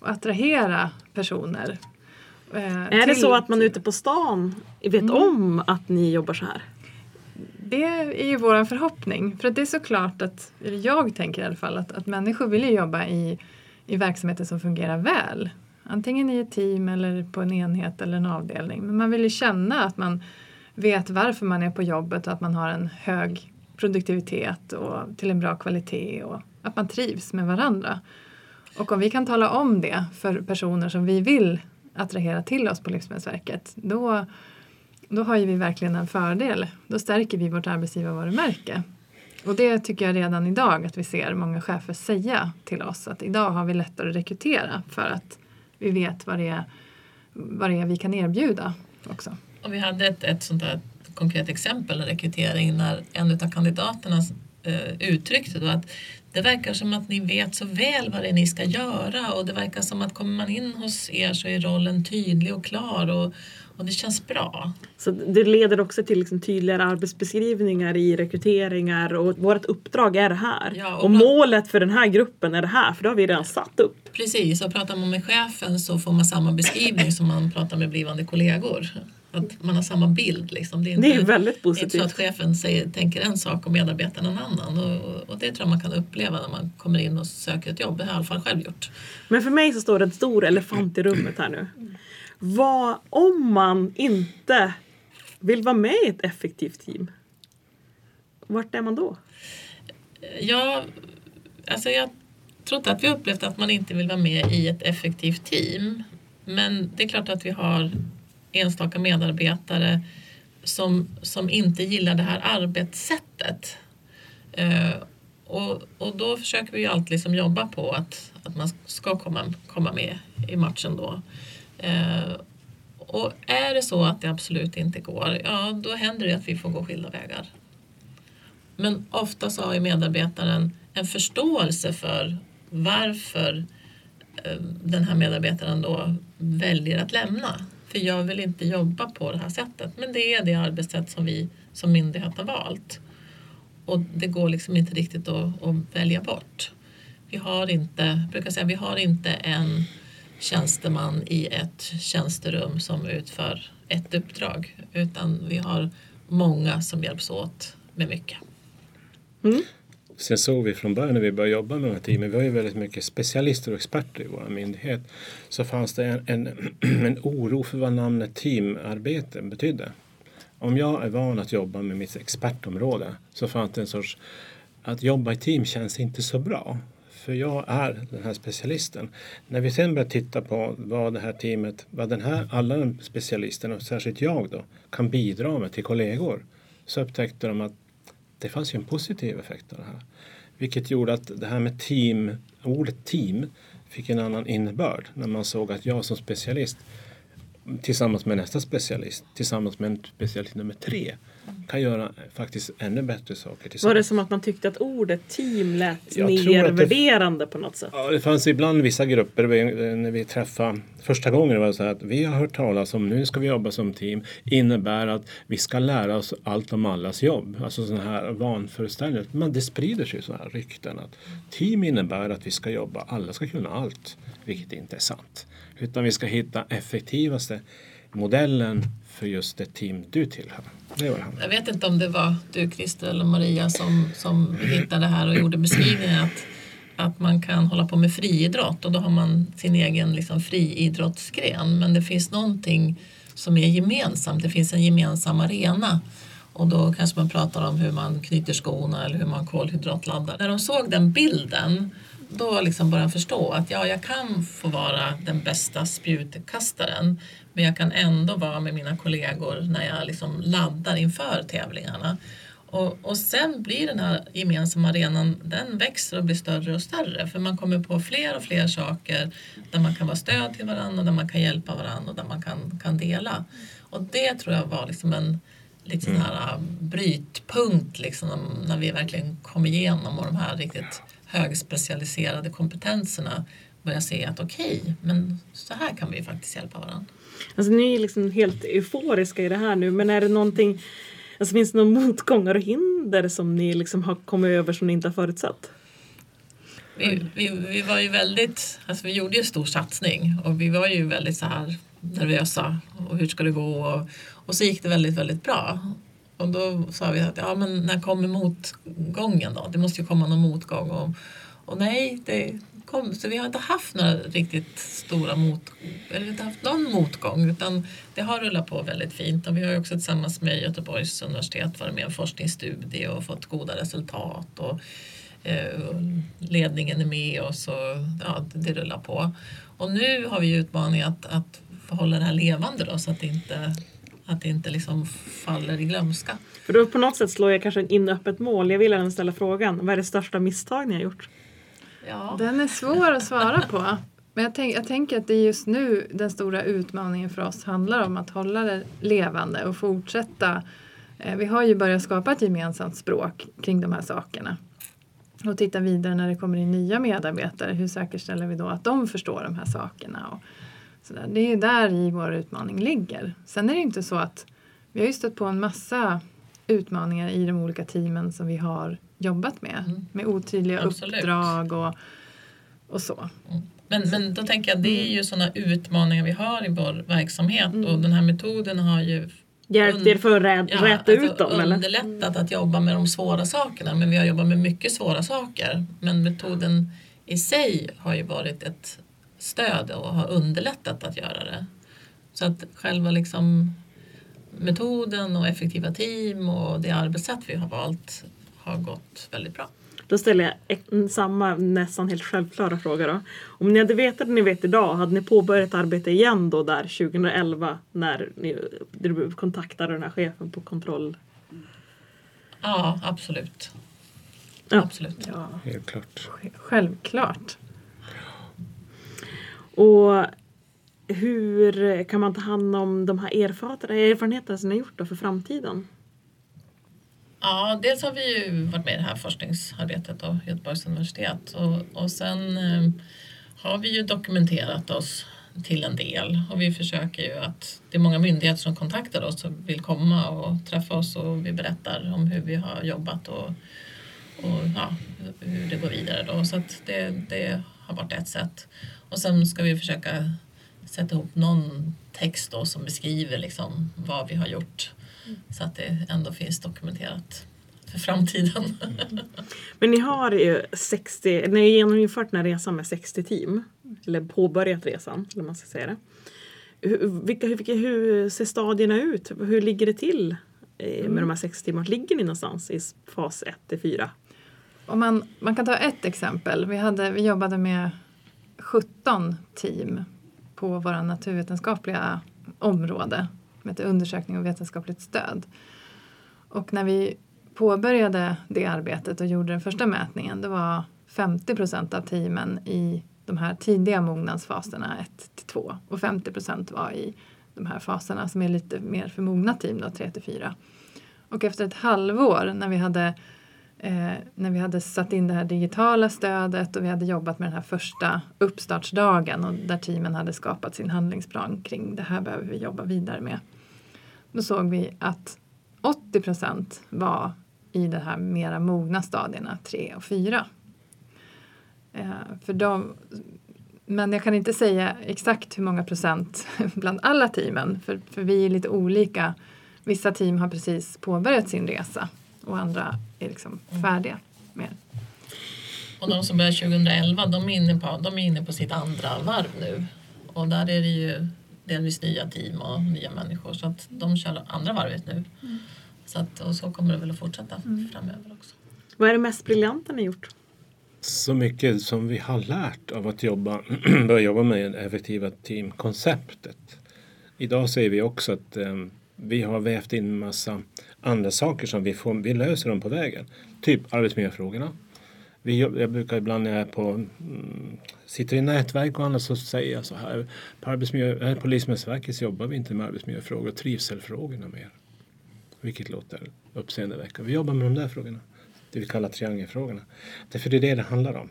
och attrahera personer. Eh, Är det så att man ute på stan vet Mm. om att ni jobbar så här? Det är ju vår förhoppning. För det är såklart att, eller jag tänker i alla fall, att, att människor vill ju jobba i, i verksamheter som fungerar väl. Antingen i ett team eller på en enhet eller en avdelning. Men man vill ju känna att man vet varför man är på jobbet och att man har en hög produktivitet och till en bra kvalitet och att man trivs med varandra. Och om vi kan tala om det för personer som vi vill attrahera till oss på Livsmedelsverket då, då har ju vi verkligen en fördel. Då stärker vi vårt arbetsgivarvarumärke. Och det tycker jag redan idag att vi ser många chefer säga till oss att idag har vi lättare att rekrytera för att vi vet vad det är, vad det är vi kan erbjuda också. Och vi hade ett, ett sånt där konkret exempel med rekrytering när en av kandidaterna eh, uttryckte då att det verkar som att ni vet så väl vad det är ni ska göra och det verkar som att kommer man in hos er så är rollen tydlig och klar och, och det känns bra. Så det leder också till liksom tydligare arbetsbeskrivningar i rekryteringar och vårt uppdrag är det här. Ja, och och målet för den här gruppen är det här för det har vi redan satt upp. Precis, och pratar man med chefen så får man samma beskrivning som man pratar med blivande kollegor. Att man har samma bild. Liksom. Det är, inte, Det är väldigt det är inte så positivt. att chefen säger, tänker en sak och medarbetaren en annan. Och, och det tror jag man kan uppleva när man kommer in och söker ett jobb. Det har jag i alla fall själv gjort. Men för mig så står det en stor elefant i rummet här nu. Vad om man inte vill vara med i ett effektivt team? Vart är man då? Jag, alltså jag tror inte att vi upplevt att man inte vill vara med i ett effektivt team. Men det är klart att vi har enstaka medarbetare som, som inte gillar det här arbetssättet. Eh, och, och då försöker vi ju alltid liksom jobba på att, att man ska komma, komma med i matchen då. Eh, och är det så att det absolut inte går, ja då händer det att vi får gå skilda vägar. Men ofta så har ju medarbetaren en förståelse för varför eh, den här medarbetaren då väljer att lämna. För jag vill inte jobba på det här sättet. Men det är det arbetssätt som vi som myndighet har valt. Och det går liksom inte riktigt att, att välja bort. Vi har inte, jag brukar säga, vi har inte en tjänsteman i ett tjänsterum som utför ett uppdrag. Utan vi har många som hjälps åt med mycket. Mm. Sen såg vi från början när vi började jobba med de här teamen, vi har ju väldigt mycket specialister och experter i vår myndighet, så fanns det en, en, en oro för vad namnet teamarbete betydde. Om jag är van att jobba med mitt expertområde så fanns det en sorts att jobba i team känns inte så bra. För jag är den här specialisten. När vi sen börjar titta på vad det här teamet, vad den här, alla de specialisterna och särskilt jag då kan bidra med till kollegor så upptäckte de att det fanns ju en positiv effekt av det här. Vilket gjorde att det här med team, ordet team fick en annan innebörd när man såg att jag som specialist tillsammans med nästa specialist, tillsammans med en specialist nummer tre kan göra faktiskt ännu bättre saker tillsammans. Var det som att man tyckte att ordet team lät Jag det- nedvärderande på något sätt? Ja, det fanns ibland vissa grupper när vi träffade första gången var det så här att vi har hört talas om nu ska vi jobba som team innebär att vi ska lära oss allt om allas jobb. Alltså sådana här vanföreställningar. Men det sprider sig så här rykten att team innebär att vi ska jobba, alla ska kunna allt. Vilket inte är sant. Utan vi ska hitta effektivaste modellen för just det team du tillhör. Det var han. Jag vet inte om det var du Christer eller Maria som, som hittade det här och gjorde beskrivningen att, att man kan hålla på med friidrott och då har man sin egen liksom, friidrottsgren. Men det finns någonting som är gemensamt, det finns en gemensam arena. Och då kanske man pratar om hur man knyter skorna eller hur man kolhydratladdar. När de såg den bilden då liksom började jag förstå att ja, jag kan få vara den bästa spjutkastaren men jag kan ändå vara med mina kollegor när jag liksom laddar inför tävlingarna. Och, och sen blir den här gemensamma arenan, den växer och blir större och större för man kommer på fler och fler saker där man kan vara stöd till varandra, där man kan hjälpa varandra och där man kan, kan dela. Och det tror jag var liksom en lite sån här äh, brytpunkt liksom, när vi verkligen kom igenom och de här riktigt högspecialiserade kompetenserna börjar se att okej, men så här kan vi faktiskt hjälpa varandra. Alltså ni är liksom helt euforiska i det här nu men är det någonting Alltså finns det några motgångar och hinder som ni liksom har kommit över som ni inte har förutsett? Vi, vi, vi var ju väldigt, alltså vi gjorde ju stor satsning och vi var ju väldigt så här nervösa och hur ska det gå och, och så gick det väldigt, väldigt bra. Och då sa vi att ja men när kommer motgången då? Det måste ju komma någon motgång. Och, och nej, det kom, så vi har inte haft några riktigt stora mot, eller inte haft någon motgång utan det har rullat på väldigt fint och vi har ju också tillsammans med Göteborgs universitet varit med i en forskningsstudie och fått goda resultat. Och, eh, ledningen är med oss och ja, det rullar på. Och nu har vi utmaningen att, att hålla det här levande då så att det inte att det inte liksom faller i glömska. För då på något sätt slår jag kanske in öppet mål. Jag vill även ställa frågan, vad är det största misstag ni har gjort? Ja. Den är svår att svara på. Men jag, tänk, jag tänker att det är just nu den stora utmaningen för oss handlar om att hålla det levande och fortsätta. Eh, vi har ju börjat skapa ett gemensamt språk kring de här sakerna. Och titta vidare när det kommer in nya medarbetare. Hur säkerställer vi då att de förstår de här sakerna? Och så där. Det är ju där i vår utmaning ligger. Sen är det inte så att vi har ju stött på en massa utmaningar i de olika teamen som vi har jobbat med. Mm. Med otydliga Absolut. uppdrag och, och så. Men, men då tänker jag det är ju sådana utmaningar vi har i vår verksamhet Mm. och den här metoden har ju Hjälpt er för att rä- ja, räta ut alltså dem eller? underlättat att jobba med de svåra sakerna men vi har jobbat med mycket svåra saker. Men metoden i sig har ju varit ett stöd och har underlättat att göra det. Så att själva liksom metoden och effektiva team och det arbetssätt vi har valt har gått väldigt bra. Då ställer jag samma nästan helt självklara fråga då. Om ni hade vetat det ni vet idag, hade ni påbörjat arbete igen då där 2011 när ni du kontaktade den här chefen på kontroll? Ja, absolut. Ja. Absolut. Ja, Helt klart. självklart. Och hur kan man ta hand om de här erfarenheterna, som ni har gjort då för framtiden? Ja, dels har vi ju varit med i det här forskningsarbetet av Göteborgs universitet och, och sen eh, har vi ju dokumenterat oss till en del och vi försöker ju att det är många myndigheter som kontaktar oss och vill komma och träffa oss och vi berättar om hur vi har jobbat och, och ja, hur det går vidare då så att det, det har varit ett sätt. Och sen ska vi försöka sätta ihop någon text då som beskriver liksom vad vi har gjort så att det ändå finns dokumenterat för framtiden. Men ni har ju 60, ni har genomfört den här resan med 60 team. Eller påbörjat resan, eller man ska säga det. Hur, vilka, vilka, hur ser stadierna ut? Hur ligger det till med de här 60 teamen? Vart ligger ni någonstans i fas 1 till 4? Om man, man kan ta ett exempel. Vi, hade, vi jobbade med 17 team på våra naturvetenskapliga område som heter undersökning och vetenskapligt stöd. Och när vi påbörjade det arbetet och gjorde den första mätningen det var 50 procent av teamen i de här tidiga mognadsfaserna 1 till 2 och 50 procent var i de här faserna som är lite mer för mogna team då 3 till 4. Och efter ett halvår när vi hade eh, när vi hade satt in det här digitala stödet och vi hade jobbat med den här första uppstartsdagen och där teamen hade skapat sin handlingsplan kring det här behöver vi jobba vidare med. Då såg vi att 80 procent var i de här mera mogna stadierna 3 och 4. Eh, för de, men jag kan inte säga exakt hur många procent bland alla teamen för, för vi är lite olika. Vissa team har precis påbörjat sin resa och andra är liksom färdiga med Och de som började 2011 de är, inne på, de är inne på sitt andra varv nu. Och där är det ju delvis nya team och nya människor så att de kör andra varvet nu. Så att, och så kommer det väl att fortsätta framöver också. Vad är det mest briljanta ni gjort? Så mycket som vi har lärt av att jobba, börja jobba med det effektiva teamkonceptet. Idag ser vi också att eh, vi har vävt in en massa andra saker som vi, får, vi löser dem på vägen. Typ arbetsmiljöfrågorna. Vi, jag brukar ibland när jag är på, mm, sitter i nätverk och annat så säger jag så här. På, arbetsmiljö, eh, på Livsmedelsverket jobbar vi inte med arbetsmiljöfrågor och trivselfrågorna mer. Vilket låter uppseendeväckande. Vi jobbar med de där frågorna. Det vi kallar triangelfrågorna. Därför det är det det handlar om.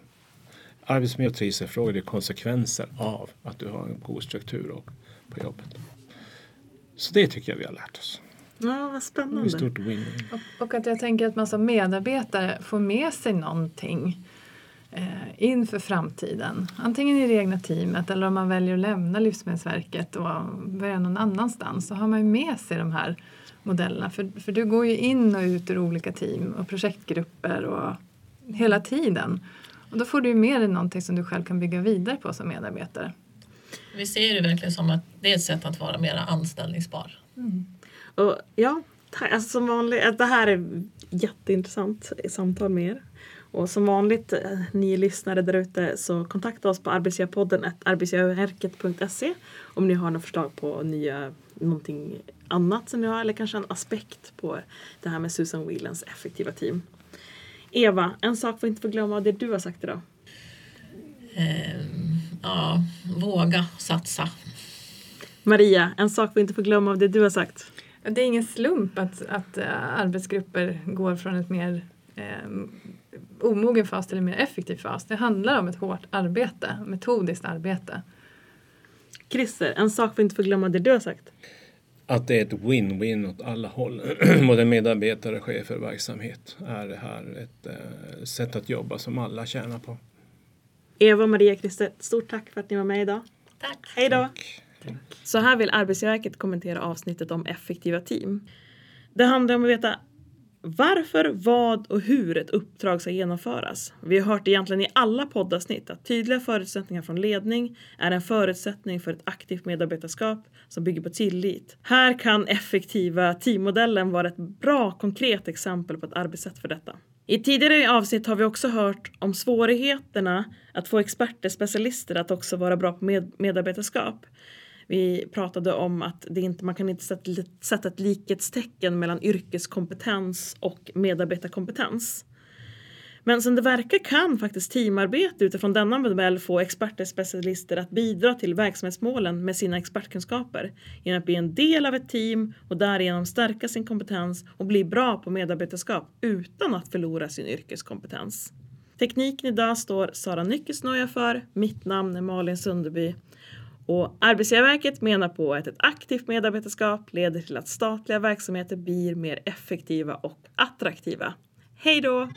Arbetsmiljö och trivselfrågor är konsekvenser av att du har en god struktur och, på jobbet. Så det tycker jag vi har lärt oss. Ja, vad spännande. stort win. Och, och att jag tänker att man som medarbetare får med sig någonting. eh, inför framtiden. Antingen i det egna teamet eller om man väljer att lämna Livsmedelsverket och börja någon annanstans så har man ju med sig de här modellerna. För, för du går ju in och ut ur olika team och projektgrupper och hela tiden. Och då får du ju med dig någonting som du själv kan bygga vidare på som medarbetare. Vi ser det verkligen som att det är ett sätt att vara mer anställningsbar. Och ja, alltså som vanligt, att det här är jätteintressant samtal med er. Och som vanligt, eh, ni lyssnare där ute, så kontakta oss på arbetsgivarpodden arbetsgivarverket.se om ni har några förslag på nya, någonting annat som ni har eller kanske en aspekt på det här med Susan Whelans effektiva team. Eva, en sak vi inte får glömma av det du har sagt idag. Ehm, ja, våga satsa. Maria, en sak vi inte får glömma av det du har sagt. Det är ingen slump att, att eh, arbetsgrupper går från ett mer eh, omogen fas till en mer effektiv fas. Det handlar om ett hårt arbete, metodiskt arbete. Christer, en sak vi inte får glömma det du har sagt. Att det är ett win-win åt alla håll. Både medarbetare, chefer, verksamhet är det här ett eh, sätt att jobba som alla tjänar på. Eva, Maria, Christer, stort tack för att ni var med idag. Tack! Hej då! Så här vill Arbetsgivarverket kommentera avsnittet om effektiva team. Det handlar om att veta varför, vad och hur ett uppdrag ska genomföras. Vi har hört egentligen i alla poddavsnitt att tydliga förutsättningar från ledning är en förutsättning för ett aktivt medarbetarskap som bygger på tillit. Här kan effektiva teammodellen vara ett bra konkret exempel på ett arbetssätt för detta. I tidigare avsnitt har vi också hört om svårigheterna att få experter, specialister att också vara bra på med medarbetarskap. Vi pratade om att det inte, man kan inte sätta, sätta ett likhetstecken mellan yrkeskompetens och medarbetarkompetens. Men som det verkar kan faktiskt teamarbete utifrån denna modell få experter, specialister att bidra till verksamhetsmålen med sina expertkunskaper genom att bli en del av ett team och därigenom stärka sin kompetens och bli bra på medarbetarskap utan att förlora sin yrkeskompetens. Tekniken idag står Sara Nyckesnoja för. Mitt namn är Malin Sunderby. Och Arbetsgivarverket menar på att ett aktivt medarbetarskap leder till att statliga verksamheter blir mer effektiva och attraktiva. Hej då!